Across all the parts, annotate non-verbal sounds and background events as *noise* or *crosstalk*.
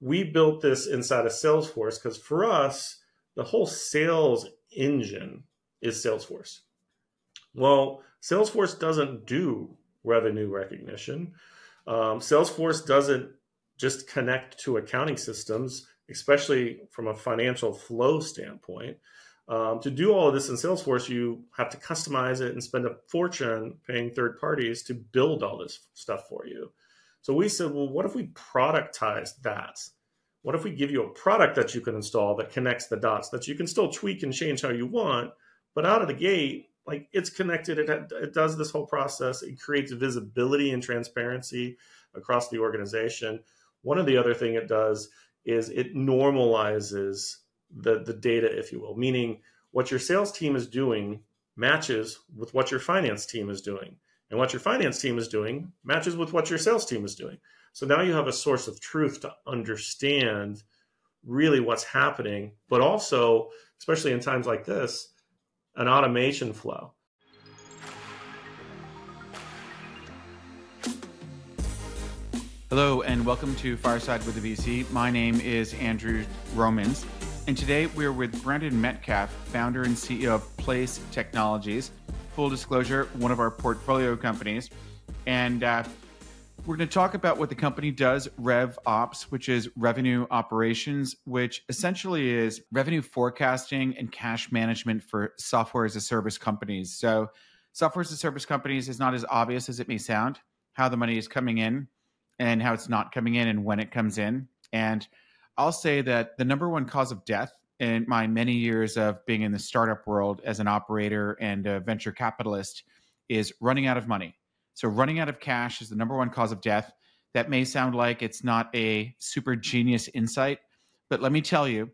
we built this inside of Salesforce because for us, the whole sales engine is Salesforce. Well, Salesforce doesn't do revenue recognition. Um, Salesforce doesn't just connect to accounting systems, especially from a financial flow standpoint. Um, to do all of this in Salesforce, you have to customize it and spend a fortune paying third parties to build all this stuff for you. So we said, well, what if we productize that? What if we give you a product that you can install that connects the dots that you can still tweak and change how you want, but out of the gate, like it's connected, it, it does this whole process, it creates visibility and transparency across the organization. One of the other thing it does is it normalizes the the data, if you will, meaning what your sales team is doing matches with what your finance team is doing. And what your finance team is doing matches with what your sales team is doing. So now you have a source of truth to understand really what's happening, but also, especially in times like this, an automation flow. Hello, and welcome to Fireside with the VC. My name is Andrew Romans, and today we're with Brandon Metcalf, founder and CEO of Place Technologies full disclosure, one of our portfolio companies. And uh, we're going to talk about what the company does, Rev Ops, which is revenue operations, which essentially is revenue forecasting and cash management for software as a service companies. So, software as a service companies is not as obvious as it may sound, how the money is coming in and how it's not coming in and when it comes in. And I'll say that the number one cause of death in my many years of being in the startup world as an operator and a venture capitalist is running out of money. So, running out of cash is the number one cause of death. That may sound like it's not a super genius insight, but let me tell you,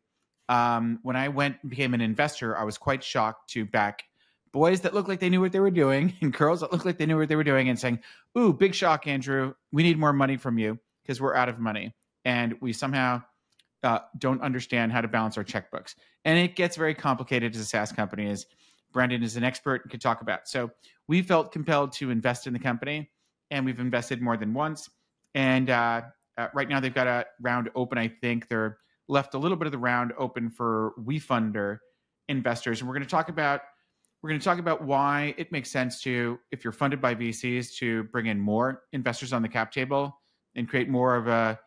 um, when I went and became an investor, I was quite shocked to back boys that looked like they knew what they were doing *laughs* and girls that looked like they knew what they were doing and saying, Ooh, big shock, Andrew. We need more money from you because we're out of money. And we somehow uh, don't understand how to balance our checkbooks. And it gets very complicated as a SaaS company, as Brandon is an expert and could talk about. So we felt compelled to invest in the company, and we've invested more than once. And uh, uh, right now they've got a round open. I think they're left a little bit of the round open for WeFunder investors, and we're going to talk about we're going to talk about why it makes sense to, if you're funded by VCs, to bring in more investors on the cap table and create more of a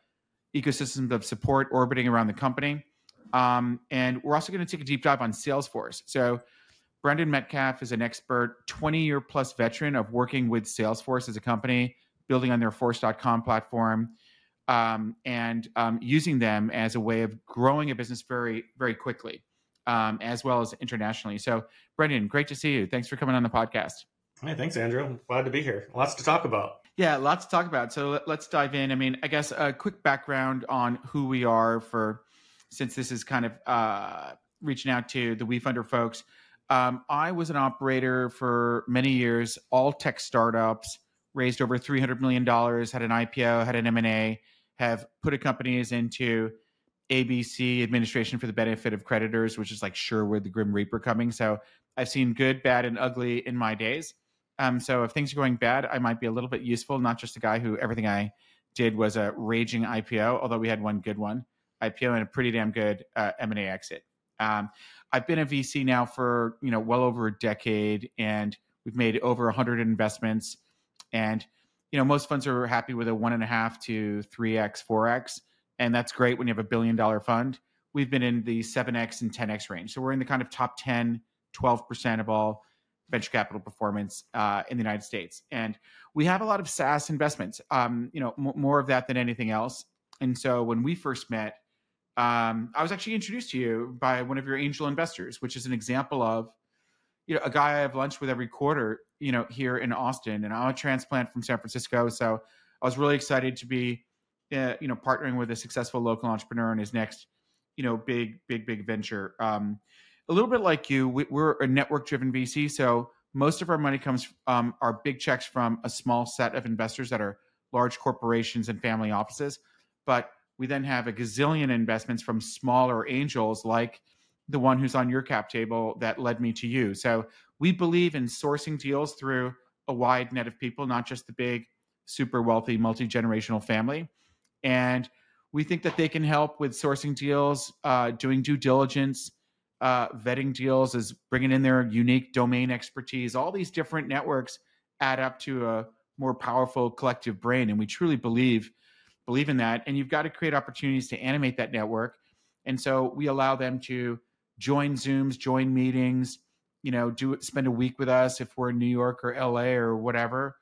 ecosystems of support orbiting around the company. Um, and we're also going to take a deep dive on Salesforce. So, Brandon Metcalf is an expert, 20 year plus veteran of working with Salesforce as a company, building on their Force.com platform, um, and um, using them as a way of growing a business very, very quickly, um, as well as internationally. So, Brendan, great to see you. Thanks for coming on the podcast. Hey, thanks, Andrew. Glad to be here. Lots to talk about. Yeah, lots to talk about. So let, us dive in. I mean, I guess a quick background on who we are for since this is kind of uh, reaching out to the WeFunder folks. Um, I was an operator for many years, all tech startups, raised over $300 million, had an IPO, had an M&A, have put companies into ABC administration for the benefit of creditors, which is like Sherwood, the Grim Reaper coming. So I've seen good, bad, and ugly in my days. Um, so if things are going bad, I might be a little bit useful, not just a guy who everything I did was a raging IPO, although we had one good one IPO and a pretty damn good uh, M&A exit. Um, I've been a VC now for you know well over a decade, and we've made over 100 investments. And you know most funds are happy with a one and a half to three x, four x, and that's great when you have a billion dollar fund. We've been in the seven x and 10x range, so we're in the kind of top 10, 12 percent of all venture capital performance uh, in the United States. And we have a lot of SaaS investments, um, you know, m- more of that than anything else. And so when we first met, um, I was actually introduced to you by one of your angel investors, which is an example of, you know, a guy I have lunch with every quarter, you know, here in Austin. And I'm a transplant from San Francisco, so I was really excited to be, uh, you know, partnering with a successful local entrepreneur in his next, you know, big, big, big venture. Um, a little bit like you, we, are a network driven VC. So most of our money comes um, our big checks from a small set of investors that are large corporations and family offices. But we then have a gazillion investments from smaller angels like the one who's on your cap table that led me to you. So we believe in sourcing deals through a wide net of people, not just the big, super wealthy, multi generational family. And we think that they can help with sourcing deals, uh, doing due diligence, uh, vetting deals, is bringing in their unique domain expertise. All these different networks add up to a more powerful collective brain, and we truly believe believe in that. And you've got to create opportunities to animate that network. And so we allow them to join Zooms, join meetings, you know, do spend a week with us if we're in New York or LA or whatever,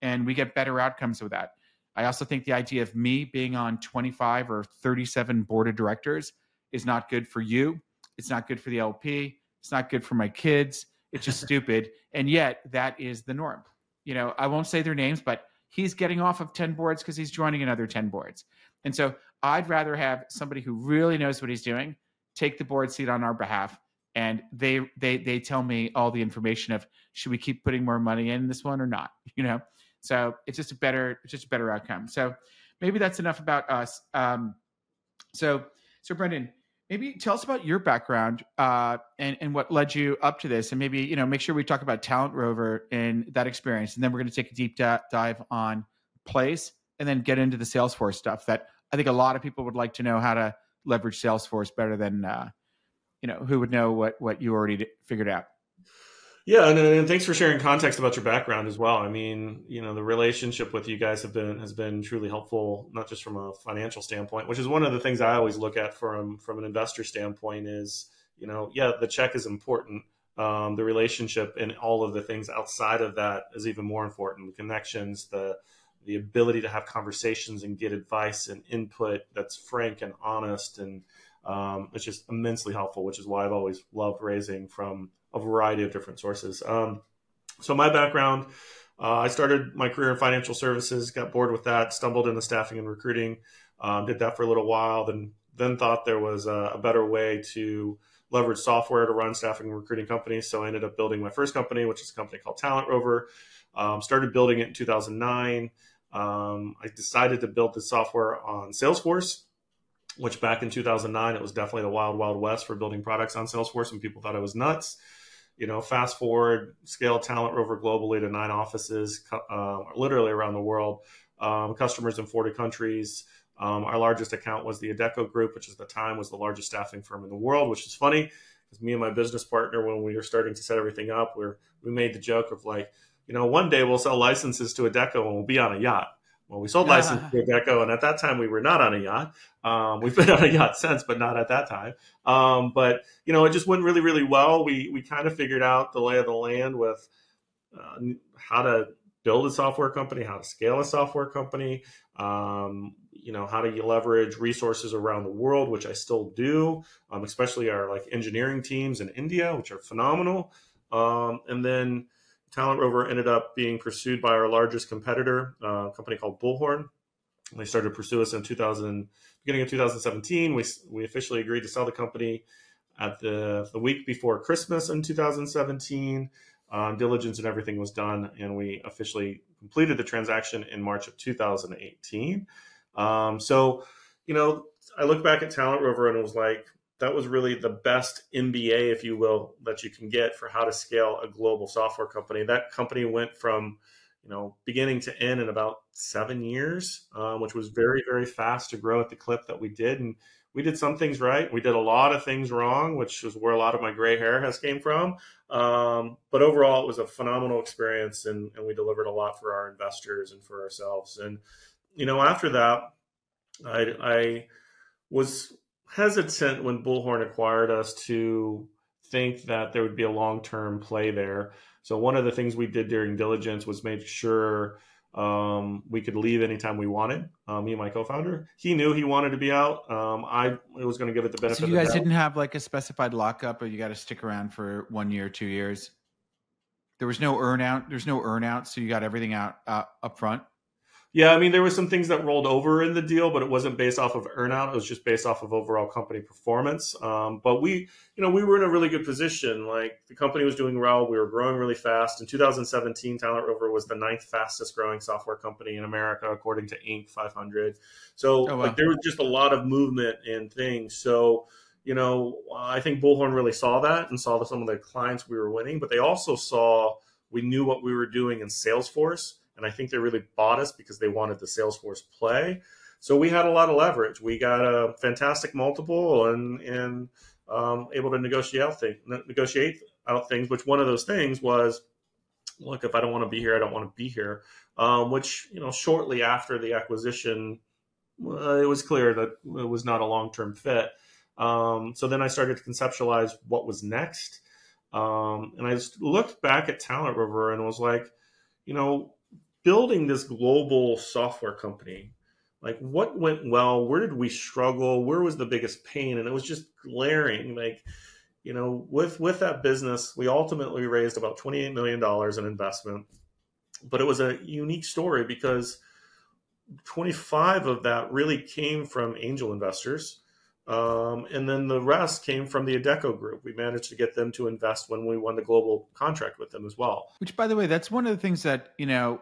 and we get better outcomes with that. I also think the idea of me being on 25 or 37 board of directors is not good for you. It's not good for the LP. It's not good for my kids. It's just *laughs* stupid. And yet that is the norm. You know, I won't say their names, but he's getting off of 10 boards because he's joining another 10 boards. And so I'd rather have somebody who really knows what he's doing take the board seat on our behalf and they they they tell me all the information of should we keep putting more money in this one or not *laughs* you know so it's just a better it's just a better outcome so maybe that's enough about us um so so brandon maybe tell us about your background uh and and what led you up to this and maybe you know make sure we talk about talent rover and that experience and then we're going to take a deep dive on place and then get into the salesforce stuff that i think a lot of people would like to know how to leverage salesforce better than uh you know who would know what what you already figured out yeah and, and thanks for sharing context about your background as well. I mean you know the relationship with you guys have been has been truly helpful not just from a financial standpoint which is one of the things i always look at from from an investor standpoint is you know yeah the check is important. Um, the relationship and all of the things outside of that is even more important. The connections the the ability to have conversations and get advice and input that's frank and honest and um, it's just immensely helpful, which is why I've always loved raising from a variety of different sources. Um, so my background, uh, I started my career in financial services, got bored with that, stumbled into staffing and recruiting, um, did that for a little while, then then thought there was a, a, better way to leverage software to run staffing and recruiting companies. So I ended up building my first company, which is a company called Talent Rover. Um, started building it in 2009. Um, I decided to build the software on Salesforce which back in 2009 it was definitely the wild wild west for building products on salesforce and people thought I was nuts you know fast forward scale talent rover globally to nine offices uh, literally around the world um, customers in 40 countries um, our largest account was the Adecco Group, which at the time was the largest staffing firm in the world, which is funny because me and my business partner, when we were starting to set everything up, we we made the joke of like, you know, one day we'll sell licenses to Adecco and we'll be on a yacht. Well, we sold license to Adecco, and at that time we were not on a yacht. Um, we've been *laughs* on a yacht since, but not at that time. Um, but you know, it just went really, really well. We we kind of figured out the lay of the land with uh, how to build a software company, how to scale a software company. Um, you know, how do you leverage resources around the world, which I still do, um, especially our like engineering teams in India, which are phenomenal. Um, and then Talent Rover ended up being pursued by our largest competitor, uh, a company called Bullhorn. They started to pursue us in 2000, beginning of 2017. We, we officially agreed to sell the company at the, the week before Christmas in 2017. Um, diligence and everything was done, and we officially completed the transaction in March of 2018. Um, so, you know, I look back at Talent Rover and it was like, that was really the best MBA, if you will, that you can get for how to scale a global software company. That company went from, you know, beginning to end in about seven years, um, which was very, very fast to grow at the clip that we did. And we did some things right. We did a lot of things wrong, which is where a lot of my gray hair has came from. Um, but overall, it was a phenomenal experience, and, and we delivered a lot for our investors and for ourselves. And you know, after that, I, I was hesitant when Bullhorn acquired us to think that there would be a long term play there. So one of the things we did during diligence was make sure um, we could leave anytime we wanted. Um, me and my co-founder, he knew he wanted to be out. Um, I was going to give it the benefit. Of the doubt. So you guys didn't have like a specified lockup, or you got to stick around for one year, two years. There was no earn out. There's no earn out, so you got everything out uh, up front. Yeah, I mean, there were some things that rolled over in the deal, but it wasn't based off of earnout. It was just based off of overall company performance. Um, but we, you know, we were in a really good position. Like the company was doing well. We were growing really fast. In 2017, Talent Rover was the ninth fastest growing software company in America, according to Inc. 500. So oh, wow. like there was just a lot of movement and things. So you know, I think Bullhorn really saw that and saw some of the clients we were winning, but they also saw we knew what we were doing in Salesforce and I think they really bought us because they wanted the Salesforce play. So we had a lot of leverage. We got a fantastic multiple and and um, able to negotiate out things, negotiate out things. Which one of those things was, look, if I don't want to be here, I don't want to be here. Um, which you know, shortly after the acquisition, uh, it was clear that it was not a long term fit. Um, so then I started to conceptualize what was next. Um, and I just looked back at Talent Rover and was like, you know, building this global software company, like what went well? Where did we struggle? Where was the biggest pain? And it was just glaring. Like, you know, with with that business, we ultimately raised about twenty eight million dollars in investment, but it was a unique story because twenty five of that really came from angel investors um, and then the rest came from the Adecco group. We managed to get them to invest when we won the global contract with them as well. Which, by the way, that's one of the things that, you know,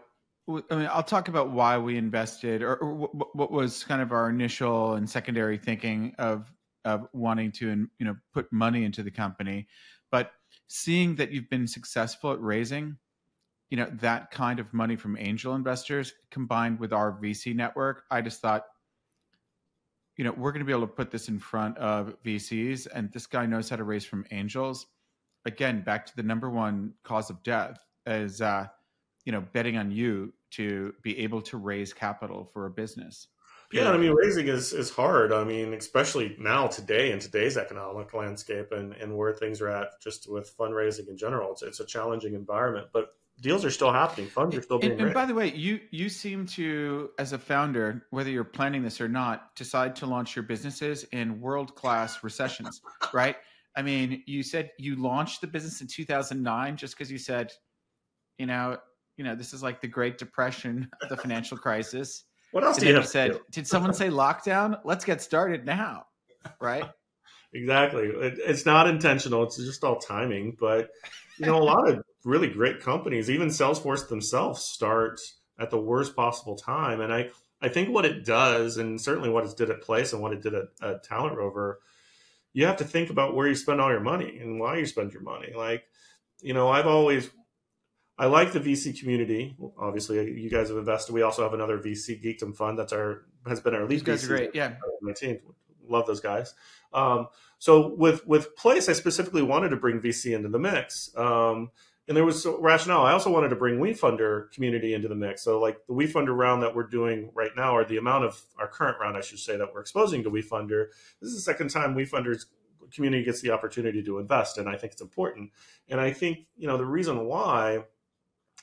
I mean, I'll talk about why we invested or, or what was kind of our initial and secondary thinking of, of wanting to, you know, put money into the company. But seeing that you've been successful at raising, you know, that kind of money from angel investors combined with our VC network, I just thought you know, we're going to be able to put this in front of VCs, and this guy knows how to raise from angels. Again, back to the number one cause of death is, uh, you know, betting on you to be able to raise capital for a business. Yeah, I mean, raising is, is hard. I mean, especially now, today, in today's economic landscape and, and where things are at, just with fundraising in general, it's, it's a challenging environment. But deals are still happening. Funds are still being and, and by the way, you you seem to, as a founder, whether you're planning this or not, decide to launch your businesses in world class recessions, right? I mean, you said you launched the business in 2009 just because you said, you know, you know, this is like the Great Depression, the financial crisis. *laughs* What else and do you, you said? Did someone say lockdown? Let's get started now, right? *laughs* exactly. It, it's not intentional. It's just all timing. But you know, a lot of really great companies, even Salesforce themselves, start at the worst possible time. And I, I think what it does, and certainly what it did at Place and what it did at, at Talent Rover, you have to think about where you spend all your money and why you spend your money. Like, you know, I've always, I like the VC community. Obviously, you guys have invested. We also have another VC Geekdom fund that's our has been our lead. These guys VC are great. Yeah, my team love those guys. Um, so with with Place, I specifically wanted to bring VC into the mix. Um, and there was rationale. I also wanted to bring WeFunder community into the mix. So, like the WeFunder round that we're doing right now, or the amount of our current round, I should say, that we're exposing to WeFunder. This is the second time WeFunder's community gets the opportunity to invest, and I think it's important. And I think you know the reason why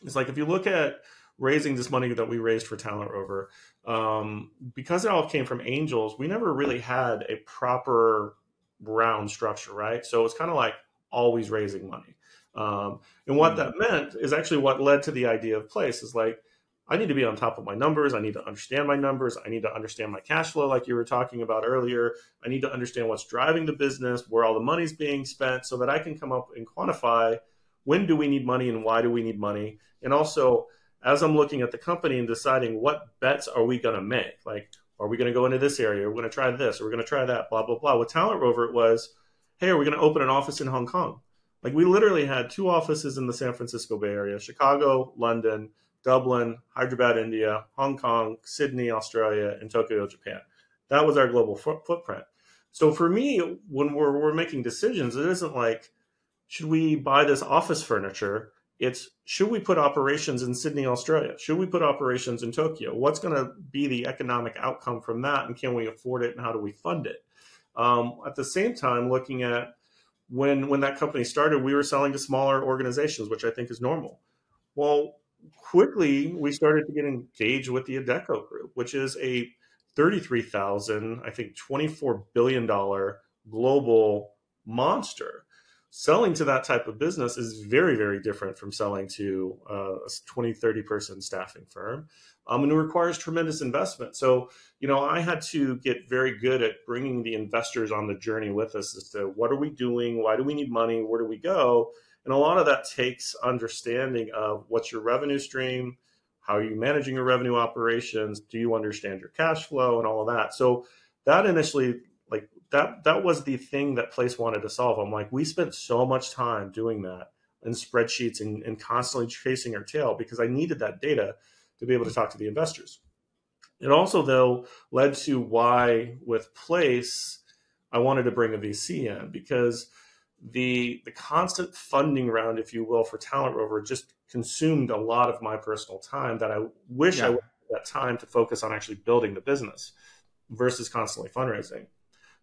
is like if you look at raising this money that we raised for Talent Rover, um, because it all came from angels, we never really had a proper round structure, right? So it's kind of like always raising money. Um, and what mm that meant is actually what led to the idea of place is like, I need to be on top of my numbers. I need to understand my numbers. I need to understand my cash flow, like you were talking about earlier. I need to understand what's driving the business, where all the money's being spent, so that I can come up and quantify when do we need money and why do we need money. And also, as I'm looking at the company and deciding what bets are we going to make, like, are we going to go into this area? We're going to try this, we're going to try that, blah, blah, blah. With Talent Rover, it was, hey, are we going to open an office in Hong Kong? Like we literally had two offices in the San Francisco Bay Area: Chicago, London, Dublin, Hyderabad, India, Hong Kong, Sydney, Australia, and Tokyo, Japan. That was our global footprint. So for me, when we're, we're making decisions, it isn't like should we buy this office furniture? It's should we put operations in Sydney, Australia? Should we put operations in Tokyo? What's going to be the economic outcome from that, and can we afford it, and how do we fund it? Um, at the same time, looking at when when that company started, we were selling to smaller organizations, which I think is normal. Well, quickly we started to get engaged with the Adecco Group, which is a thirty-three thousand, I think, twenty-four billion dollar global monster selling to that type of business is very very different from selling to uh, a 20 30 person staffing firm um, and it requires tremendous investment. So you know i had to get very good at bringing the investors on the journey with us as to what are we doing why do we need money where do we go? And a lot of that takes understanding of what's your revenue stream how are you managing your revenue operations do you understand your cash flow and all of that. So that initially that that was the thing that place wanted to solve i'm like we spent so much time doing that in spreadsheets and, and constantly chasing our tail because i needed that data to be able to talk to the investors It also, though, led to why with Place, I wanted to bring a VC in because the the constant funding round, if you will, for Talent Rover just consumed a lot of my personal time that I wish yeah. I would have that time to focus on actually building the business versus constantly fundraising.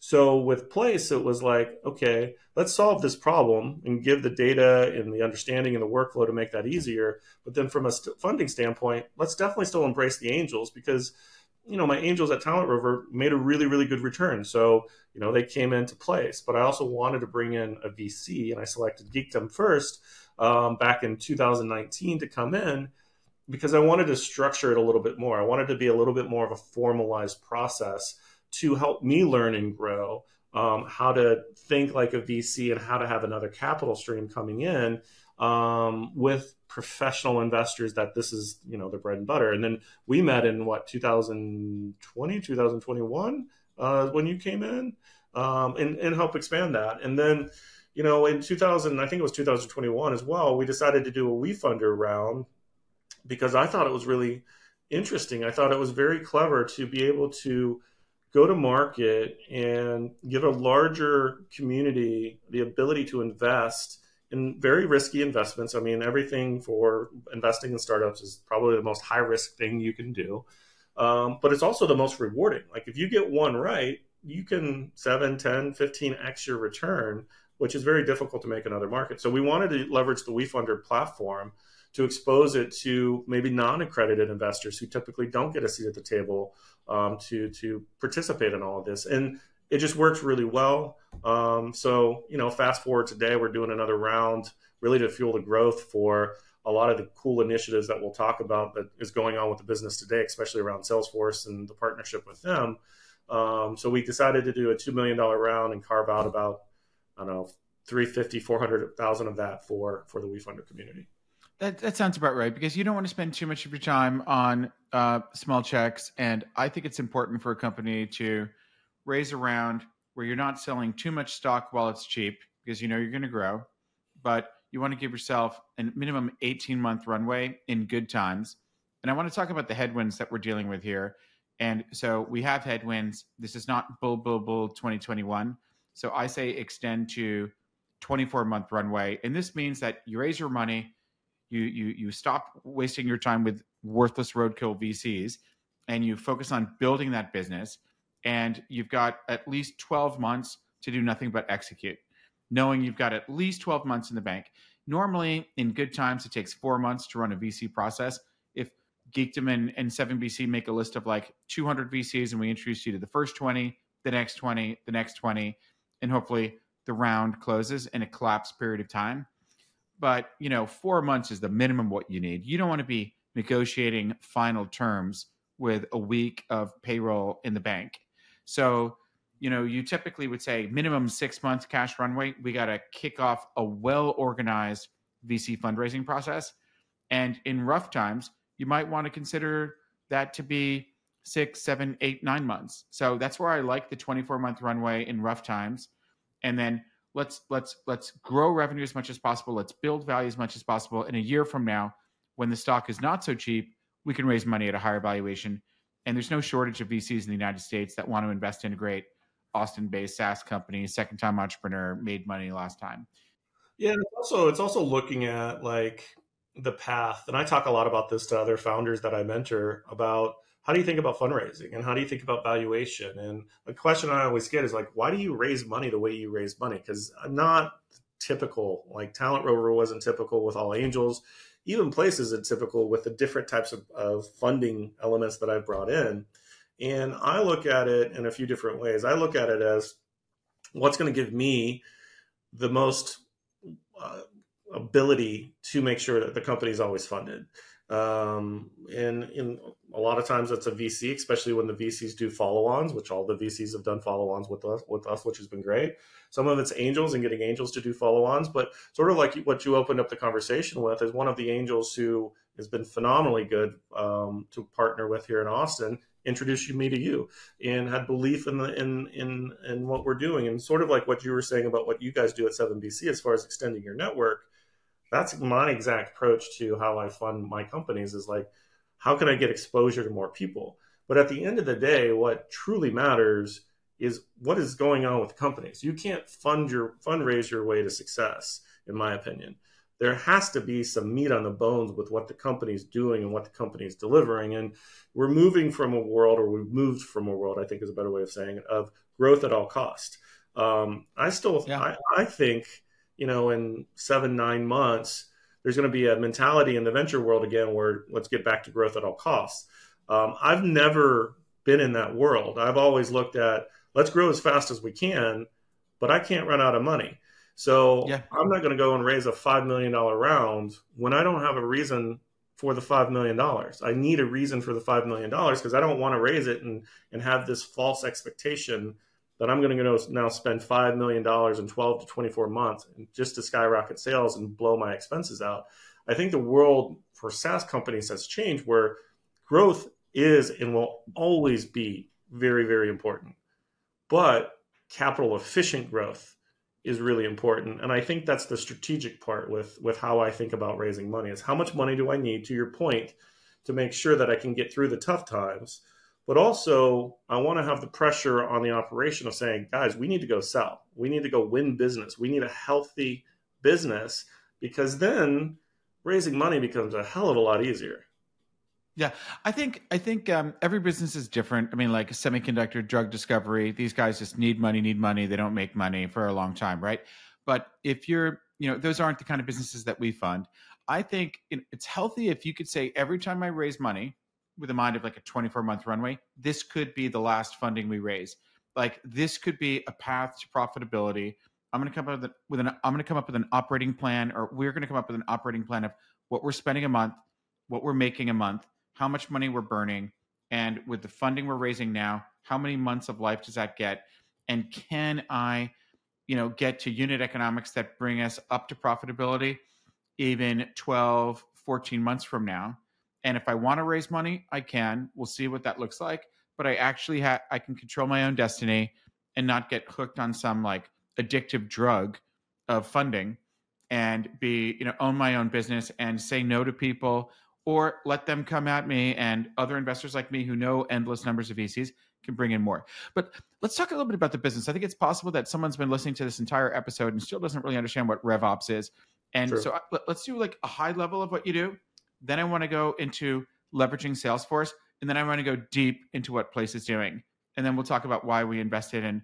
So with Place, it was like, okay, let's solve this problem and give the data and the understanding and the workflow to make that easier. But then from a st- funding standpoint, let's definitely still embrace the angels because you know, my angels at Talent Rover made a really, really good return. So, you know, they came into place. But I also wanted to bring in a VC, and I selected Geekdom first um, back in 2019 to come in because I wanted to structure it a little bit more. I wanted to be a little bit more of a formalized process to help me learn and grow um, how to think like a VC and how to have another capital stream coming in um, with professional investors that this is you know the bread and butter. And then we met in what 2020 2021 uh, when you came in um, and, and help expand that. And then you know in 2000 i think it was 2021 as well we decided to do a WeFunder round because i thought it was really interesting. I thought it was very clever to be able to go to market and give a larger community the ability to invest in very risky investments. I mean, everything for investing in startups is probably the most high risk thing you can do. Um, but it's also the most rewarding. Like if you get one right, you can 7, 10, 15x your return, which is very difficult to make in other markets. So we wanted to leverage the WeFunder platform to expose it to maybe non-accredited investors who typically don't get a seat at the table um, to to participate in all of this. And it just works really well. Um, so, you know, fast forward today, we're doing another round really to fuel the growth for a lot of the cool initiatives that we'll talk about that is going on with the business today, especially around Salesforce and the partnership with them. Um, so we decided to do a $2 million round and carve out about, I don't know, 350, 400,000 of that for, for the WeFunder community. That, that sounds about right because you don't want to spend too much of your time on uh, small checks. And I think it's important for a company to – raise a round where you're not selling too much stock while it's cheap because you know you're going to grow, but you want to give yourself a minimum 18 month runway in good times. And I want to talk about the headwinds that we're dealing with here. And so we have headwinds. This is not bull, bull, bull 2021. So I say extend to 24 month runway. And this means that you raise your money, you, you, you stop wasting your time with worthless roadkill VCs, and you focus on building that business and you've got at least 12 months to do nothing but execute, knowing you've got at least 12 months in the bank. Normally, in good times, it takes four months to run a VC process. If Geekdom and, and 7BC make a list of like 200 VCs and we introduce you to the first 20, the next 20, the next 20, and hopefully the round closes in a collapsed period of time. But, you know, four months is the minimum what you need. You don't want to be negotiating final terms with a week of payroll in the bank. So, you know, you typically would say minimum six months cash runway. We got to kick off a well organized VC fundraising process. And in rough times, you might want to consider that to be six, seven, eight, nine months. So that's where I like the 24 month runway in rough times. And then let's let's let's grow revenue as much as possible. Let's build value as much as possible. In a year from now, when the stock is not so cheap, we can raise money at a higher valuation and there's no shortage of VCs in the United States that want to invest in a great Austin-based SaaS company, second-time entrepreneur, made money last time. Yeah, it's also it's also looking at like the path, and I talk a lot about this to other founders that I mentor about how do you think about fundraising and how do you think about valuation? And the question I always get is like, why do you raise money the way you raise money? Because I'm not typical. Like Talent Rover wasn't typical with all angels even places it's typical with the different types of, of funding elements that I've brought in. And I look at it in a few different ways. I look at it as what's going to give me the most uh, ability to make sure that the company is always funded. Um, and in a lot of times it's a VC, especially when the VCs do follow-ons, which all the VCs have done follow-ons with us, with us, which has been great. Some of it's angels and getting angels to do follow-ons, but sort of like what you opened up the conversation with is one of the angels who has been phenomenally good um, to partner with here in Austin. Introduced me to you and had belief in the in in in what we're doing, and sort of like what you were saying about what you guys do at Seven BC as far as extending your network that's my exact approach to how I fund my companies is like, how can I get exposure to more people? But at the end of the day, what truly matters is what is going on with companies. You can't fund your fundraise your way to success, in my opinion. There has to be some meat on the bones with what the company's doing and what the company's delivering. And we're moving from a world, or we've moved from a world, I think is a better way of saying it, of growth at all cost. Um, I still, yeah. I, I think, you know, in seven, nine months, there's going to be a mentality in the venture world again where let's get back to growth at all costs. Um, I've never been in that world. I've always looked at let's grow as fast as we can, but I can't run out of money. So yeah. I'm not going to go and raise a $5 million round when I don't have a reason for the $5 million. I need a reason for the $5 million because I don't want to raise it and, and have this false expectation that I'm going to now spend $5 million in 12 to 24 months just to skyrocket sales and blow my expenses out. I think the world for SaaS companies has changed where growth is and will always be very, very important. But capital efficient growth is really important. And I think that's the strategic part with, with how I think about raising money is how much money do I need, to your point, to make sure that I can get through the tough times but also, I want to have the pressure on the operation of saying, guys, we need to go sell. We need to go win business. We need a healthy business because then raising money becomes a hell of a lot easier. Yeah, I think I think um, every business is different. I mean, like semiconductor drug discovery, these guys just need money, need money. They don't make money for a long time, right? But if you're, you know, those aren't the kind of businesses that we fund. I think it's healthy if you could say every time I raise money, with a mind of like a 24 month runway, this could be the last funding we raise. Like this could be a path to profitability. I'm going to come up with, with an I'm going to come up with an operating plan, or we're going to come up with an operating plan of what we're spending a month, what we're making a month, how much money we're burning, and with the funding we're raising now, how many months of life does that get? And can I, you know, get to unit economics that bring us up to profitability even 12, 14 months from now? And if I want to raise money, I can. We'll see what that looks like. But I actually have I can control my own destiny and not get hooked on some like addictive drug of funding and be, you know, own my own business and say no to people or let them come at me and other investors like me who know endless numbers of VCs can bring in more. But let's talk a little bit about the business. I think it's possible that someone's been listening to this entire episode and still doesn't really understand what RevOps is. And so uh, let's do like a high level of what you do then I want to go into leveraging Salesforce, and then I want to go deep into what Place is doing, and then we'll talk about why we invested and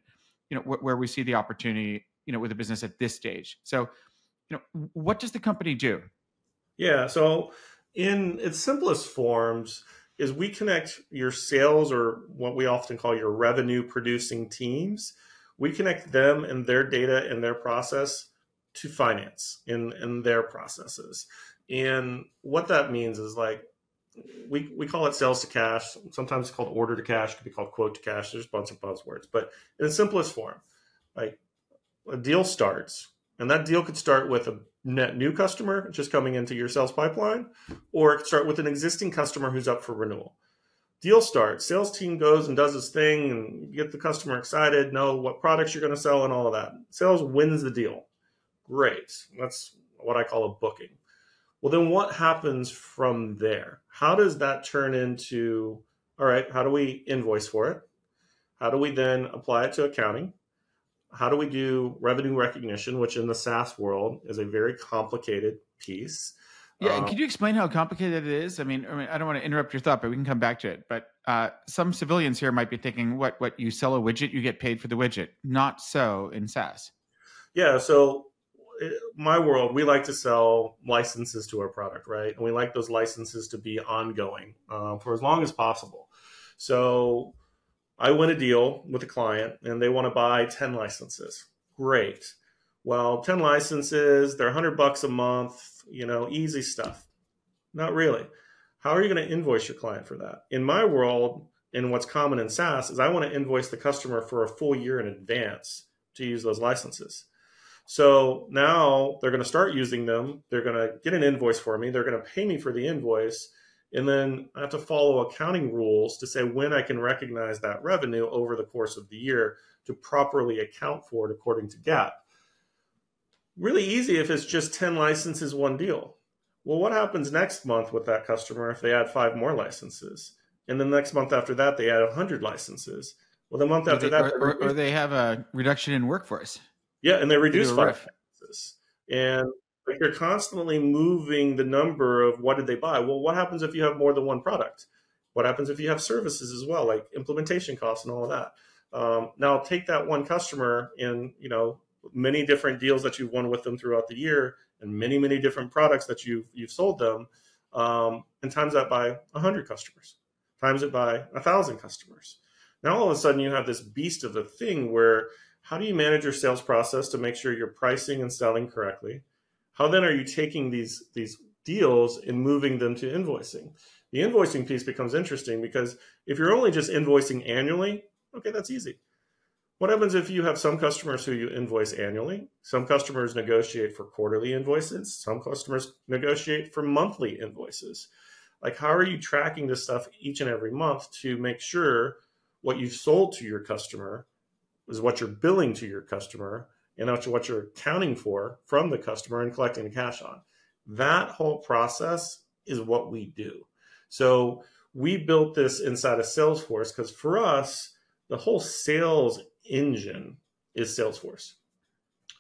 you know wh- where we see the opportunity, you know, with the business at this stage. So, you know, what does the company do? Yeah, so in its simplest forms is we connect your sales or what we often call your revenue producing teams. We connect them and their data and their process to finance in, in their processes. And what that means is like we, we call it sales to cash. Sometimes it's called order to cash, it could be called quote to cash. There's a bunch of buzzwords. But in the simplest form, like a deal starts, and that deal could start with a net new customer just coming into your sales pipeline, or it could start with an existing customer who's up for renewal. Deal starts, sales team goes and does its thing and get the customer excited, know what products you're going to sell and all of that. Sales wins the deal. Great. That's what I call a booking. Well, then what happens from there? How does that turn into, all right, how do we invoice for it? How do we then apply it to accounting? How do we do revenue recognition, which in the SaaS world is a very complicated piece? Yeah, um, can you explain how complicated it is? I mean, I mean, I don't want to interrupt your thought, but we can come back to it. But uh, some civilians here might be thinking, "What? What? You sell a widget, you get paid for the widget." Not so in SaaS. Yeah. So my world, we like to sell licenses to our product, right? And we like those licenses to be ongoing uh, for as long as possible. So I win a deal with a client and they want to buy 10 licenses. Great. Well, 10 licenses, they're 100 bucks a month, you know, easy stuff. Not really. How are you going to invoice your client for that? In my world, and what's common in SaaS is I want to invoice the customer for a full year in advance to use those licenses. So now they're going to start using them. They're going to get an invoice for me. They're going to pay me for the invoice. And then I have to follow accounting rules to say when I can recognize that revenue over the course of the year to properly account for it according to GAAP. Really easy if it's just 10 licenses, one deal. Well, what happens next month with that customer if they add five more licenses? and the next month after that they add 100 licenses. Well, the month Or after they, that, or, or, or they have a reduction in workforce. Yeah, and they reduce do a five riff. licenses. And like you're constantly moving the number of what did they buy. Well, what happens if you have more than one product? What happens if you have services as well, like implementation costs and all of that? Um, now, take that one customer and you know many different deals that you've won with them throughout the year, and many many different products that you've you've sold them, um, and times that by hundred customers, times it by a thousand customers. Now all of a sudden you have this beast of a thing where how do you manage your sales process to make sure you're pricing and selling correctly? How then are you taking these these deals and moving them to invoicing? The invoicing piece becomes interesting because if you're only just invoicing annually, okay, that's easy. What happens if you have some customers who you invoice annually? Some customers negotiate for quarterly invoices. Some customers negotiate for monthly invoices. Like, how are you tracking this stuff each and every month to make sure what you've sold to your customer is what you're billing to your customer and that's what you're accounting for from the customer and collecting the cash on? That whole process is what we do. So, we built this inside of Salesforce because for us, the whole sales engine is Salesforce.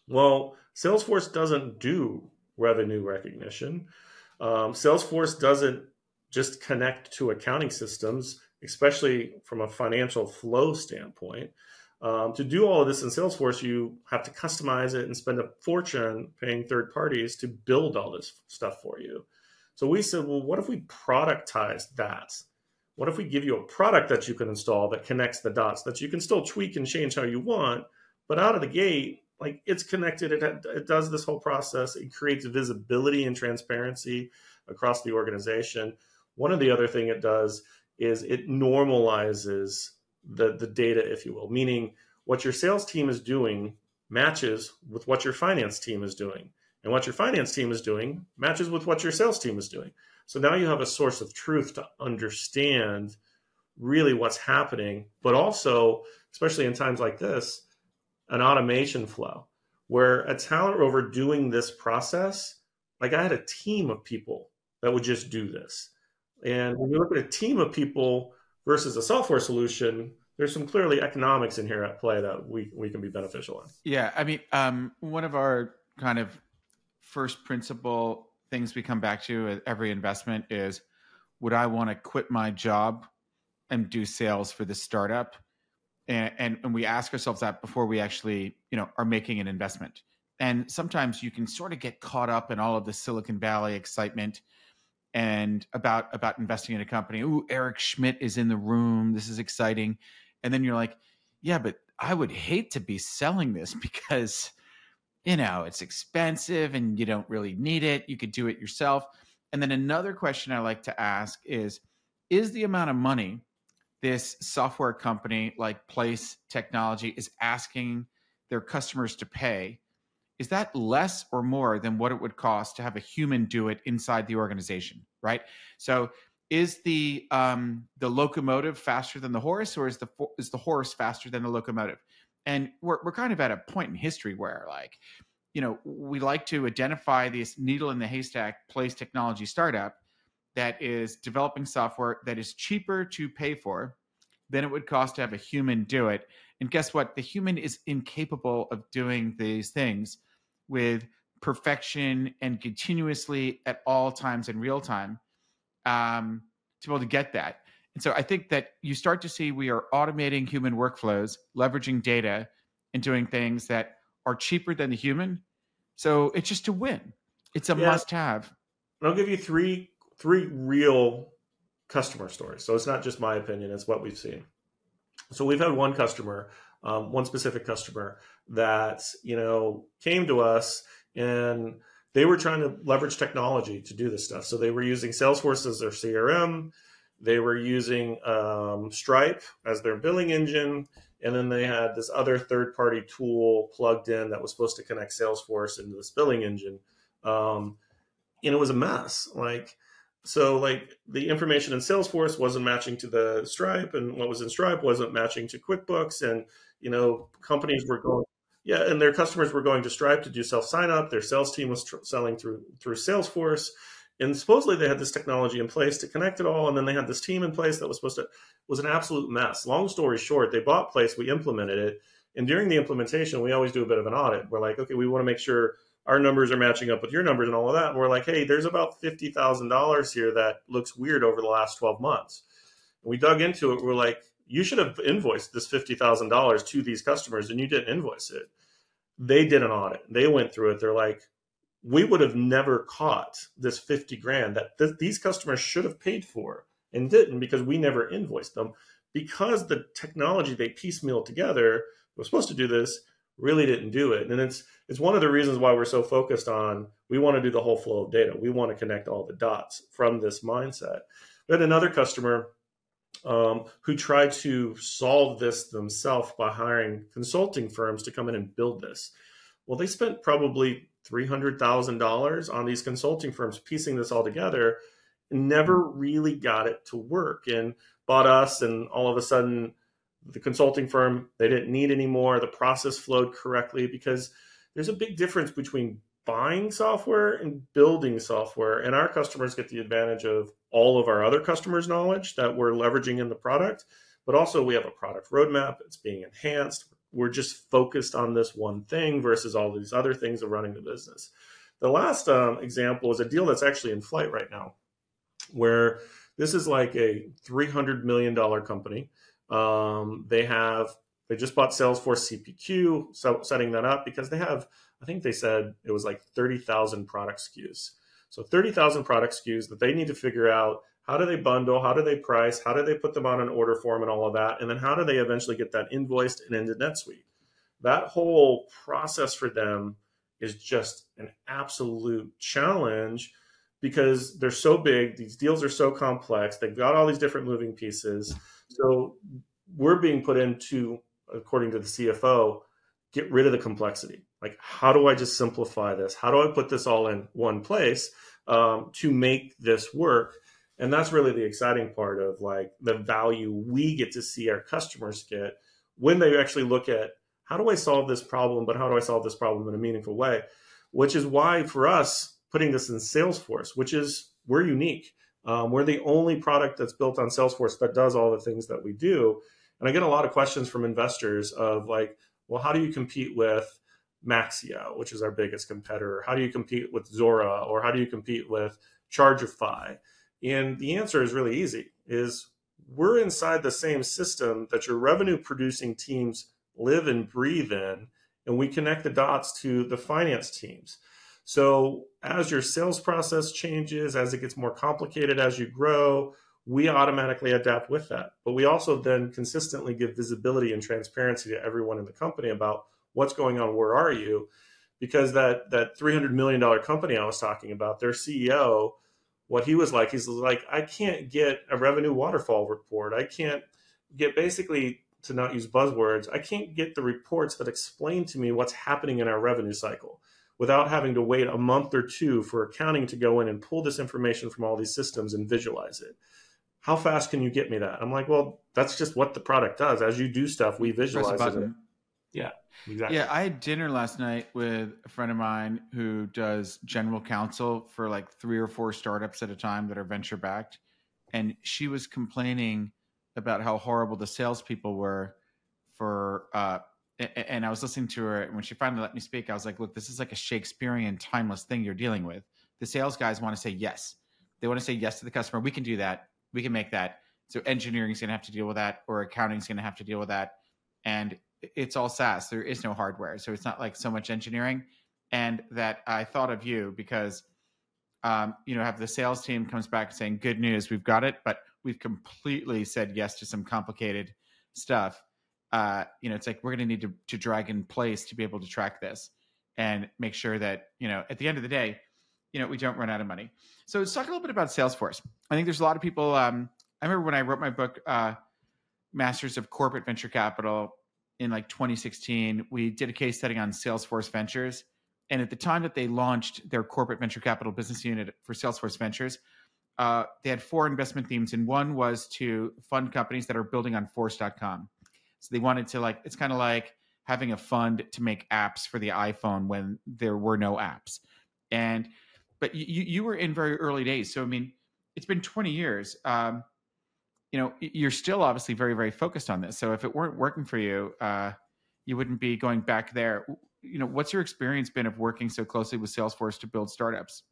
Well, Salesforce doesn't do revenue recognition. Um, Salesforce doesn't just connect to accounting systems, especially from a financial flow standpoint. Um, to do all of this in Salesforce, you have to customize it and spend a fortune paying third parties to build all this stuff for you. So we said, well, what if we productize that? What if we give you a product that you can install that connects the dots that you can still tweak and change how you want, but out of the gate, like it's connected, it, it does this whole process, it creates visibility and transparency across the organization. One of the other thing it does is it normalizes the, the data, if you will, meaning what your sales team is doing matches with what your finance team is doing. And what your finance team is doing matches with what your sales team is doing. So now you have a source of truth to understand really what's happening, but also, especially in times like this, an automation flow where a talent rover doing this process, like I had a team of people that would just do this. And when you look at a team of people versus a software solution, there's some clearly economics in here at play that we, we can be beneficial in. Yeah, I mean, um, one of our kind of first principle things we come back to at every investment is would I want to quit my job and do sales for this startup? And, and, and we ask ourselves that before we actually, you know, are making an investment. And sometimes you can sort of get caught up in all of the Silicon Valley excitement and about about investing in a company. Ooh, Eric Schmidt is in the room. This is exciting. And then you're like, yeah, but I would hate to be selling this *laughs* because you know, it's expensive and you don't really need it. You could do it yourself. And then another question I like to ask is Is the amount of money this software company like Place Technology is asking their customers to pay? Is that less or more than what it would cost to have a human do it inside the organization? Right. So, is the um, the locomotive faster than the horse, or is the is the horse faster than the locomotive? and we're, we're kind of at a point in history where like you know we like to identify this needle in the haystack place technology startup that is developing software that is cheaper to pay for than it would cost to have a human do it. And guess what? The human is incapable of doing these things with perfection and continuously at all times in real time um, to be able to get that and so I think that you start to see we are automating human workflows, leveraging data, and doing things that are cheaper than the human. So it's just a win. It's a yeah. must-have. And I'll give you three three real customer stories. So it's not just my opinion; it's what we've seen. So we've had one customer, um, one specific customer that you know came to us and they were trying to leverage technology to do this stuff. So they were using Salesforce as their CRM they were using um, Stripe as their billing engine, and then they had this other third-party tool plugged in that was supposed to connect Salesforce into this billing engine, um, and it was a mess. Like, so like the information in Salesforce wasn't matching to the Stripe, and what was in Stripe wasn't matching to QuickBooks, and you know companies were going. Yeah, and their customers were going to Stripe to do self sign up. Their sales team was tr- selling through through Salesforce, And supposedly they had this technology in place to connect it all, and then they had this team in place that was supposed to was an absolute mess. Long story short, they bought Place, we implemented it, and during the implementation, we always do a bit of an audit. We're like, okay, we want to make sure our numbers are matching up with your numbers and all of that. And we're like, hey, there's about fifty thousand dollars here that looks weird over the last twelve months. And we dug into it. We're like, you should have invoiced this fifty thousand dollars to these customers, and you didn't invoice it. They did an audit. They went through it. They're like, we would have never caught this 50 grand that th- these customers should have paid for and didn't because we never invoiced them because the technology they piecemeal together was supposed to do this really didn't do it and it's it's one of the reasons why we're so focused on we want to do the whole flow of data we want to connect all the dots from this mindset had another customer um, who tried to solve this themselves by hiring consulting firms to come in and build this. Well they spent probably $300,000 on these consulting firms piecing this all together and never really got it to work and bought us and all of a sudden the consulting firm they didn't need anymore the process flowed correctly because there's a big difference between buying software and building software. And our customers get the advantage of all of our other customers knowledge that we're leveraging in the product but also we have a product roadmap it's being enhanced we're just focused on this one thing versus all these other things of running the business. The last um, example is a deal that's actually in flight right now, where this is like a $300 million company. Um, they have, they just bought Salesforce CPQ, so setting that up because they have, I think they said it was like 30,000 product SKUs. So 30,000 product SKUs that they need to figure out how do they bundle? How do they price? How do they put them on an order form and all of that? And then how do they eventually get that invoiced and into NetSuite? That whole process for them is just an absolute challenge because they're so big. These deals are so complex. They've got all these different moving pieces. So we're being put into, according to the CFO, get rid of the complexity. Like, how do I just simplify this? How do I put this all in one place um, to make this work? and that's really the exciting part of like the value we get to see our customers get when they actually look at how do i solve this problem but how do i solve this problem in a meaningful way which is why for us putting this in salesforce which is we're unique um, we're the only product that's built on salesforce that does all the things that we do and i get a lot of questions from investors of like well how do you compete with maxio which is our biggest competitor how do you compete with Zuora or how do you compete with chargify and the answer is really easy is we're inside the same system that your revenue producing teams live and breathe in and we connect the dots to the finance teams. So as your sales process changes, as it gets more complicated as you grow, we automatically adapt with that. But we also then consistently give visibility and transparency to everyone in the company about what's going on, where are you? Because that that $300 million company I was talking about, their CEO what he was like. He's like, I can't get a revenue waterfall report. I can't get basically to not use buzzwords. I can't get the reports that explain to me what's happening in our revenue cycle without having to wait a month or two for accounting to go in and pull this information from all these systems and visualize it. How fast can you get me that? I'm like, well, that's just what the product does. As you do stuff, we visualize it. Yeah, exactly. Yeah, I had dinner last night with a friend of mine who does general counsel for like three or four startups at a time that are venture backed. And she was complaining about how horrible the salespeople were for, uh, and I was listening to her. And when she finally let me speak, I was like, look, this is like a Shakespearean timeless thing you're dealing with. The sales guys want to say yes. They want to say yes to the customer. We can do that. We can make that. So engineering is going to have to deal with that, or accounting is going to have to deal with that. And it's all SaaS. There is no hardware, so it's not like so much engineering. And that I thought of you because, um, you know, have the sales team comes back saying, "Good news, we've got it," but we've completely said yes to some complicated stuff. Uh, you know, it's like we're going to need to to drag in place to be able to track this and make sure that you know at the end of the day, you know, we don't run out of money. So let's talk a little bit about Salesforce. I think there's a lot of people. Um, I remember when I wrote my book, uh, Masters of Corporate Venture Capital in like 2016, we did a case study on Salesforce Ventures. And at the time that they launched their corporate venture capital business unit for Salesforce Ventures, uh, they had four investment themes, and one was to fund companies that are building on Force.com. So they wanted to like it's kind of like having a fund to make apps for the iPhone when there were no apps. And but you you were in very early days. So I mean, it's been 20 years. Um, you know, you're still obviously very very focused on this. So if it weren't working for you, uh, you wouldn't be going back there. You know, what's your experience been of working so closely with Salesforce to build startups?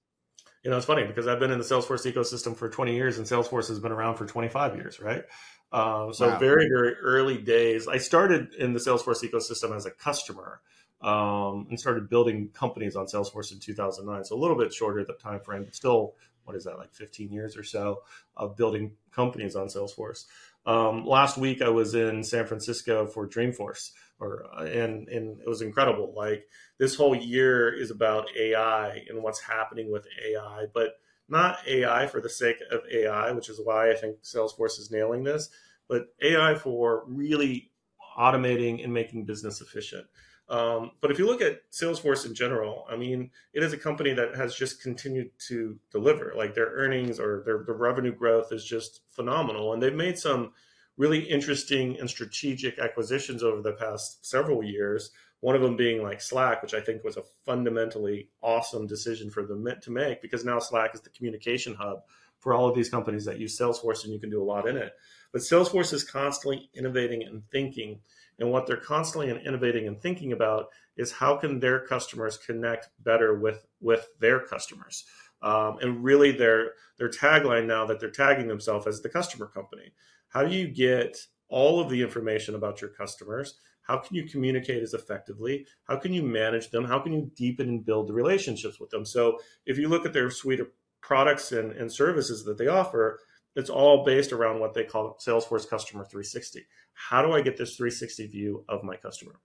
You know, it's funny because I've been in the Salesforce ecosystem for 20 years, and Salesforce has been around for 25 years, right? Um, so wow. very very early days. I started in the Salesforce ecosystem as a customer um, and started building companies on Salesforce in 2009. So a little bit shorter the time frame, but still, what is that like 15 years or so of building companies on Salesforce. Um, last week I was in San Francisco for Dreamforce, or uh, and and it was incredible. Like this whole year is about AI and what's happening with AI, but not AI for the sake of AI, which is why I think Salesforce is nailing this, but AI for really automating and making business efficient. Um, but if you look at Salesforce in general, I mean, it is a company that has just continued to deliver. Like their earnings or their, their revenue growth is just phenomenal. And they've made some really interesting and strategic acquisitions over the past several years. One of them being like Slack, which I think was a fundamentally awesome decision for them to make because now Slack is the communication hub for all of these companies that use Salesforce and you can do a lot in it. But Salesforce is constantly innovating and thinking and what they're constantly innovating and thinking about is how can their customers connect better with with their customers. Um, and really, their their tagline now that they're tagging themselves as the customer company. How do you get all of the information about your customers? How can you communicate as effectively? How can you manage them? How can you deepen and build the relationships with them? So, if you look at their suite of products and, and services that they offer, it's all based around what they call Salesforce Customer 360. How do I get this 360 view of my customer?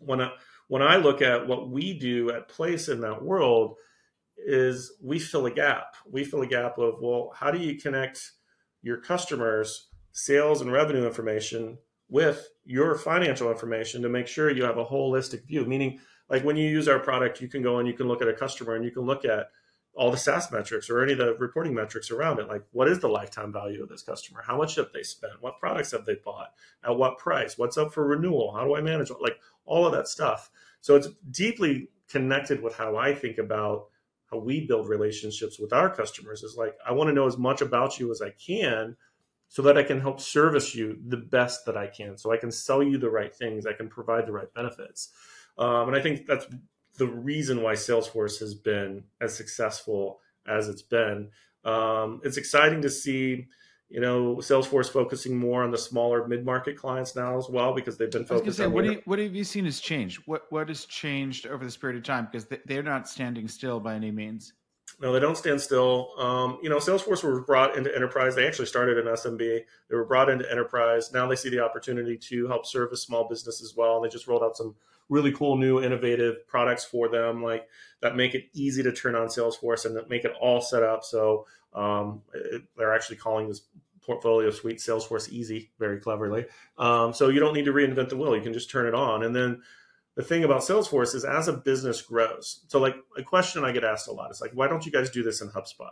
When I, when I look at what we do at Place in that world, is we fill a gap. We fill a gap of, well, how do you connect your customers' sales and revenue information with your financial information to make sure you have a holistic view? Meaning, like when you use our product, you can go and you can look at a customer and you can look at all the SaaS metrics or any of the reporting metrics around it. Like, what is the lifetime value of this customer? How much have they spent? What products have they bought? At what price? What's up for renewal? How do I manage? Like, all of that stuff. So it's deeply connected with how I think about how we build relationships with our customers. Is like, I want to know as much about you as I can so that I can help service you the best that I can. So I can sell you the right things, I can provide the right benefits. Um, and I think that's the reason why Salesforce has been as successful as it's been. Um, it's exciting to see, you know, Salesforce focusing more on the smaller mid-market clients now as well because they've been focused. Say, what, you, what have you seen has changed? What what has changed over this period of time? Because they're not standing still by any means. No, they don't stand still. Um, you know, Salesforce was brought into enterprise. They actually started in SMB. They were brought into enterprise. Now they see the opportunity to help service small business as well. And they just rolled out some really cool new innovative products for them like that make it easy to turn on salesforce and that make it all set up so um, it, they're actually calling this portfolio suite salesforce easy very cleverly um, so you don't need to reinvent the wheel you can just turn it on and then the thing about salesforce is as a business grows so like a question i get asked a lot is like why don't you guys do this in hubspot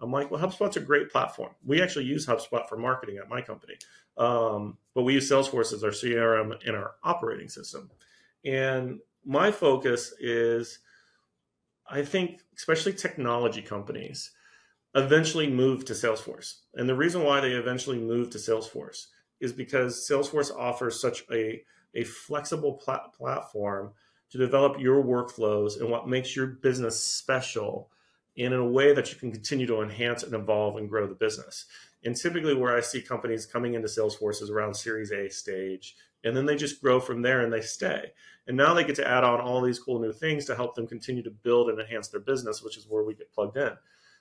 I'm like, well, HubSpot's a great platform. We actually use HubSpot for marketing at my company, um, but we use Salesforce as our CRM and our operating system. And my focus is I think, especially technology companies, eventually move to Salesforce. And the reason why they eventually move to Salesforce is because Salesforce offers such a, a flexible plat- platform to develop your workflows and what makes your business special and in a way that you can continue to enhance and evolve and grow the business. And typically, where I see companies coming into Salesforce is around Series A stage, and then they just grow from there and they stay. And now they get to add on all these cool new things to help them continue to build and enhance their business, which is where we get plugged in.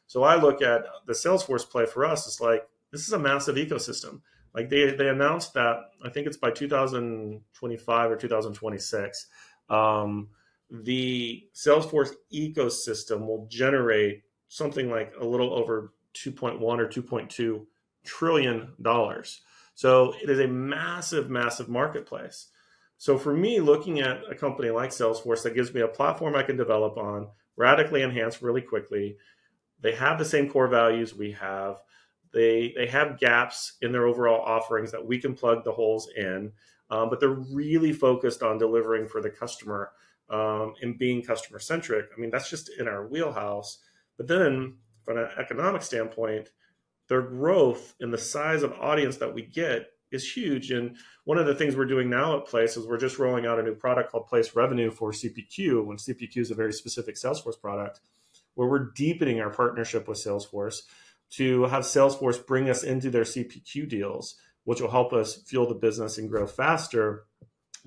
So I look at the Salesforce play for us. It's like this is a massive ecosystem. Like they they announced that I think it's by 2025 or 2026. Um, the Salesforce ecosystem will generate something like a little over 2.1 or 2.2 trillion dollars. So it is a massive, massive marketplace. So for me, looking at a company like Salesforce that gives me a platform I can develop on, radically enhance really quickly. They have the same core values we have. They they have gaps in their overall offerings that we can plug the holes in, um, but they're really focused on delivering for the customer um, and being customer centric. I mean, that's just in our wheelhouse. But then, from an economic standpoint, their growth in the size of audience that we get is huge. And one of the things we're doing now at Place is we're just rolling out a new product called Place Revenue for CPQ. When CPQ is a very specific Salesforce product, where we're deepening our partnership with Salesforce to have Salesforce bring us into their CPQ deals, which will help us fuel the business and grow faster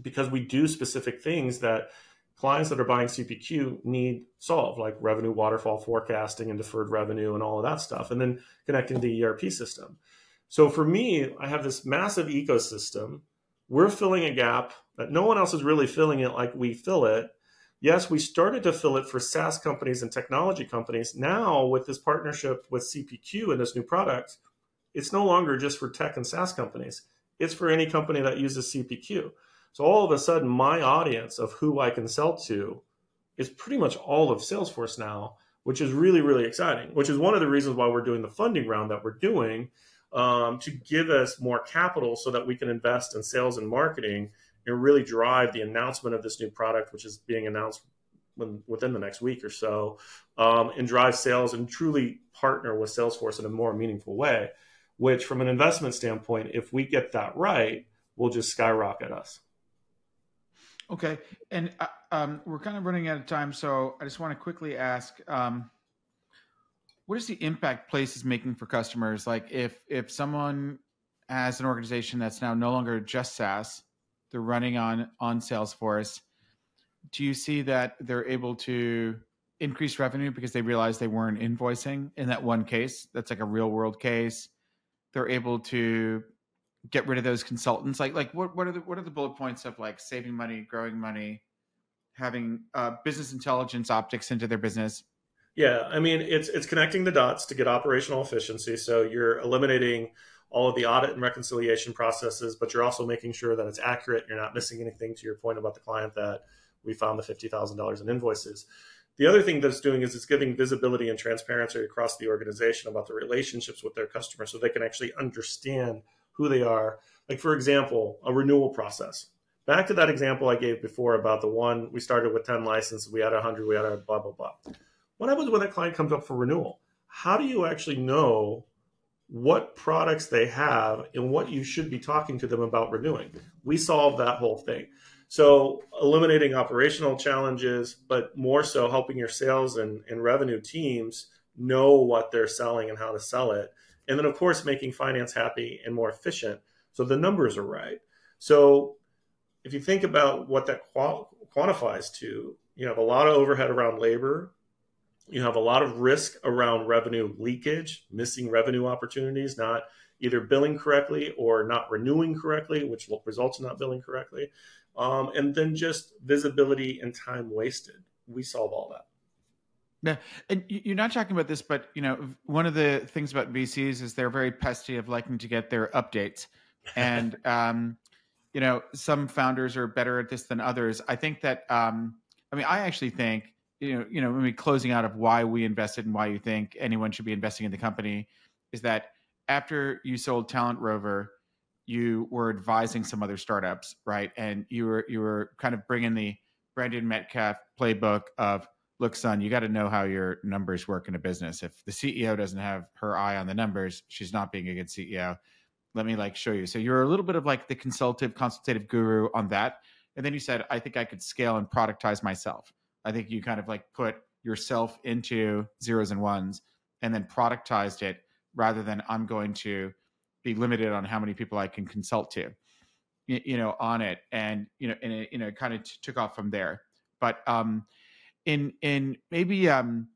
because we do specific things that clients that are buying CPQ need solved, like revenue waterfall forecasting and deferred revenue and all of that stuff, and then connecting the ERP system. So for me, I have this massive ecosystem. We're filling a gap that no one else is really filling it like we fill it. Yes, we started to fill it for SaaS companies and technology companies. Now, with this partnership with CPQ and this new product, it's no longer just for tech and SaaS companies. It's for any company that uses CPQ. So all of a sudden, my audience of who I can sell to is pretty much all of Salesforce now, which is really, really exciting, which is one of the reasons why we're doing the funding round that we're doing um, to give us more capital so that we can invest in sales and marketing and really drive the announcement of this new product, which is being announced when, within the next week or so, um, and drive sales and truly partner with Salesforce in a more meaningful way. Which, from an investment standpoint, if we get that right, will just skyrocket us. Okay, and uh, um, we're kind of running out of time, so I just want to quickly ask, um, what is the impact Place is making for customers? Like, if if someone has an organization that's now no longer just SaaS, they're running on on Salesforce. Do you see that they're able to increase revenue because they realize they weren't invoicing in that one case? That's like a real world case. They're able to get rid of those consultants? Like like what what are the what are the bullet points of like saving money, growing money, having uh, business intelligence optics into their business? Yeah, I mean it's it's connecting the dots to get operational efficiency. So you're eliminating all of the audit and reconciliation processes, but you're also making sure that it's accurate. You're not missing anything. To your point about the client that we found the fifty thousand dollars in invoices. The other thing that's doing is it's giving visibility and transparency across the organization about the relationships with their customers, so they can actually understand who they are. Like, for example, a renewal process. Back to that example I gave before about the one we started with 10 licenses, we had 100, we had a blah, blah, blah. What happens when that client comes up for renewal? How do you actually know what products they have and what you should be talking to them about renewing? We solve that whole thing. So, eliminating operational challenges, but more so helping your sales and, and revenue teams know what they're selling and how to sell it and then, of course, making finance happy and more efficient. So the numbers are right. So if you think about what that qual- quantifies to, you have a lot of overhead around labor. You have a lot of risk around revenue leakage, missing revenue opportunities, not either billing correctly or not renewing correctly, which results in not billing correctly. Um, and then just visibility and time wasted. We solve all that. Yeah, and you're not talking about this, but you know, one of the things about VCs is they're very pesty of liking to get their updates, and *laughs* um, you know, some founders are better at this than others. I think that, um, I mean, I actually think you know, you know, maybe closing out of why we invested and why you think anyone should be investing in the company is that after you sold Talent Rover, you were advising some other startups, right? And you were you were kind of bringing the Brandon Metcalf playbook of look, son, you got to know how your numbers work in a business. If the CEO doesn't have her eye on the numbers, she's not being a good CEO. Let me like show you. So you're a little bit of like the consultative, consultative guru on that. And then you said, I think I could scale and productize myself. I think you kind of like put yourself into zeros and ones and then productized it rather than I'm going to be limited on how many people I can consult to, you, know, on it. And, you know, and it, you know, kind of t- took off from there. But, um, in in maybe um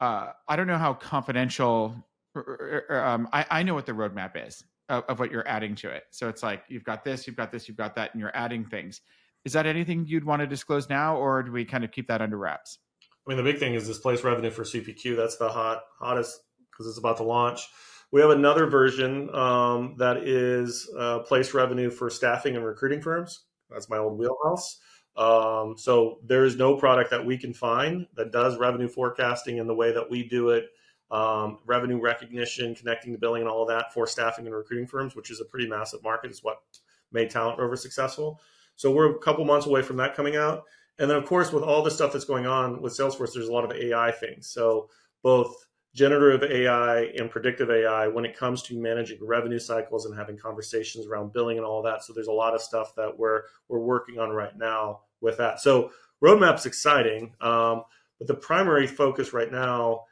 uh I don't know how confidential or, or, um I I know what the roadmap is of, of, what you're adding to it. So it's like you've got this, you've got this, you've got that, and you're adding things. Is that anything you'd want to disclose now, or do we kind of keep that under wraps? I mean, the big thing is displace revenue for CPQ. That's the hot hottest because it's about to launch. We have another version um, that is uh, place revenue for staffing and recruiting firms. That's my old wheelhouse. Um, so there is no product that we can find that does revenue forecasting in the way that we do it, um, revenue recognition, connecting the billing, and all of that for staffing and recruiting firms, which is a pretty massive market, is what made Talent Rover successful. So we're a couple months away from that coming out. And then, of course, with all the stuff that's going on with Salesforce, there's a lot of AI things. So both generative AI and predictive AI when it comes to managing revenue cycles and having conversations around billing and all that. So there's a lot of stuff that we're we're working on right now with that. So roadmap's exciting, um, but the primary focus right now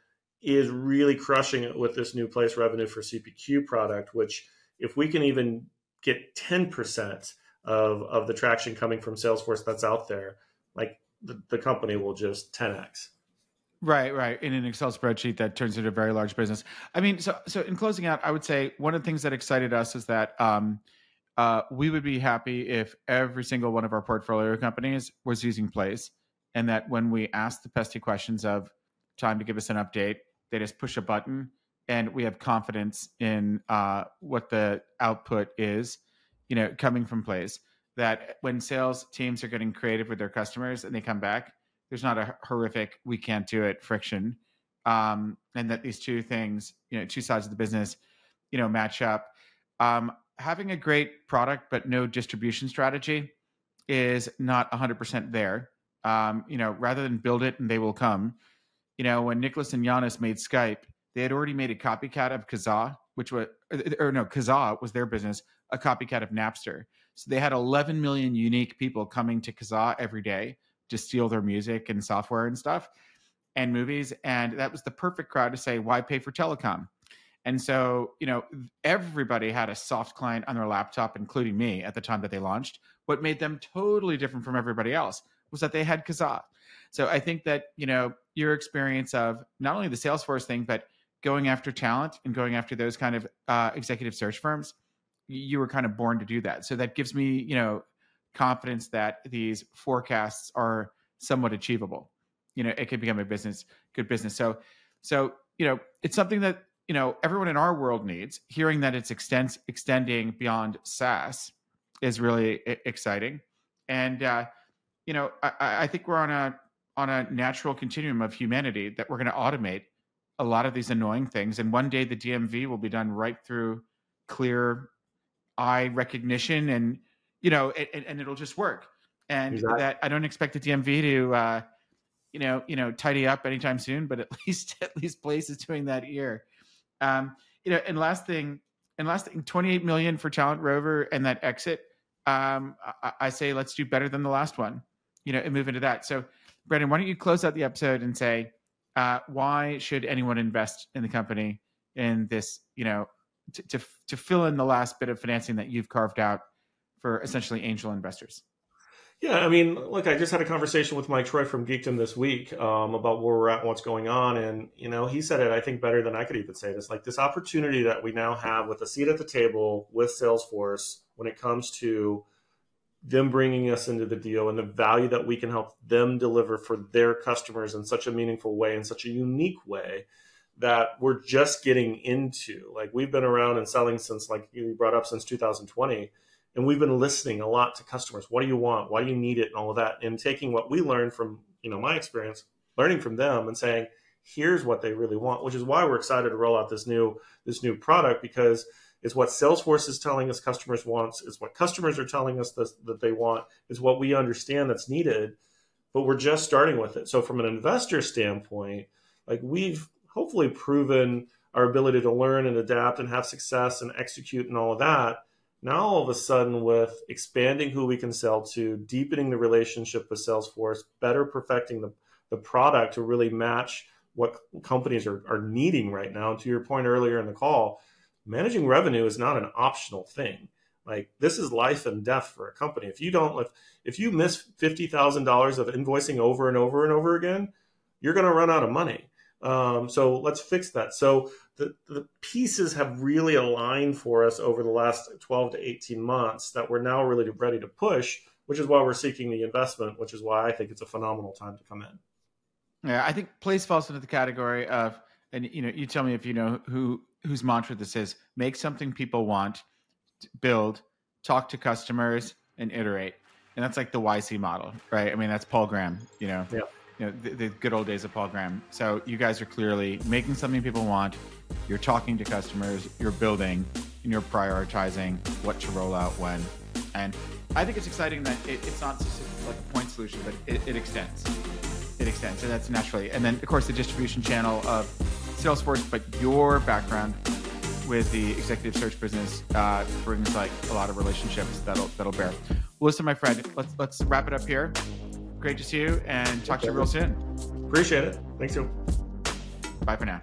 is really crushing it with this new place revenue for CPQ product, which if we can even get 10% of, of the traction coming from Salesforce that's out there, like the, the company will just 10x. Right, right. In an Excel spreadsheet that turns into a very large business. I mean, so so in closing out, I would say one of the things that excited us is that um, uh, we would be happy if every single one of our portfolio companies was using Place, and that when we ask the pesky questions of time to give us an update, they just push a button, and we have confidence in uh, what the output is, you know, coming from Place That when sales teams are getting creative with their customers and they come back there's not a horrific we can't do it friction um, and that these two things you know two sides of the business you know match up. Um, having a great product but no distribution strategy is not 100% there. Um, you know rather than build it and they will come you know when nicholas and Janus made skype they had already made a copycat of kazaa which was uh, or no kazaa was their business a copycat of napster so they had 11 million unique people coming to kazaa every day to steal their music and software and stuff and movies. And that was the perfect crowd to say, why pay for telecom? And so, you know, everybody had a soft client on their laptop, including me at the time that they launched. What made them totally different from everybody else was that they had Kazaa. So I think that, you know, your experience of not only the Salesforce thing, but going after talent and going after those kind of uh, executive search firms, you were kind of born to do that. So that gives me, you know, confidence that these forecasts are somewhat achievable. You know, it could become a business, good business. So, so you know, it's something that you know everyone in our world needs. Hearing that it's extends extending beyond SaaS is really exciting, and uh, you know, I, I think we're on a on a natural continuum of humanity that we're going to automate a lot of these annoying things, and one day the DMV will be done right through clear eye recognition and you know, and, and it'll just work. And exactly. that I don't expect the DMV to, uh, you know, you know, tidy up anytime soon, but at *laughs* least at least Place is doing that here. Um, you know, and last thing, and last thing, 28 million for Talent Rover and that exit. Um, I, I say let's do better than the last one, you know, and move into that. So, Brandon, why don't you close out the episode and say uh, why should anyone invest in the company in this, you know, to, to to fill in the last bit of financing that you've carved out for essentially angel investors? Yeah, I mean, look, I just had a conversation with Mike Troy from Geekdom this week um, about where we're at and what's going on. And, you know, he said it, I think, better than I could even say this. Like this opportunity that we now have with a seat at the table with Salesforce when it comes to them bringing us into the deal and the value that we can help them deliver for their customers in such a meaningful way, in such a unique way that we're just getting into. Like we've been around and selling since, like you brought up, since 2020 and we've been listening a lot to customers. What do you want? Why do you need it? And all of that. And taking what we learned from you know my experience learning from them and saying here's what they really want which is why we're excited to roll out this new this new product because it's what salesforce is telling us customers wants it's what customers are telling us that, that they want is what we understand that's needed but we're just starting with it so from an investor standpoint like we've hopefully proven our ability to learn and adapt and have success and execute and all of that now, all of a sudden, with expanding who we can sell to, deepening the relationship with Salesforce, better perfecting the, the product to really match what companies are, are needing right now. And to your point earlier in the call, managing revenue is not an optional thing. Like this is life and death for a company. If you don't, if, if you miss fifty thousand dollars of invoicing over and over and over again, you're going to run out of money. Um, so let's fix that. So the, the pieces have really aligned for us over the last 12 to 18 months that we're now really ready to push, which is why we're seeking the investment, which is why I think it's a phenomenal time to come in. Yeah, I think Place falls into the category of, and you know, you tell me if you know who whose mantra this is: make something people want, build, talk to customers, and iterate. And that's like the YC model, right? I mean, that's Paul Graham, you know. Yeah you know the, the, good old days of Paul Graham. So you guys are clearly making something people want. You're talking to customers. You're building, and you're prioritizing what to roll out when. And I think it's exciting that it, it's not just like a point solution, but it, it extends. it extends, and that's naturally. And then, of course, the distribution channel of Salesforce, but your background with the executive search business uh, brings like a lot of relationships that'll that'll bear. Well, listen, my friend, let's let's wrap it up here. Great to see you, and talk to you real soon. Appreciate it. Thanks, you. Bye for now.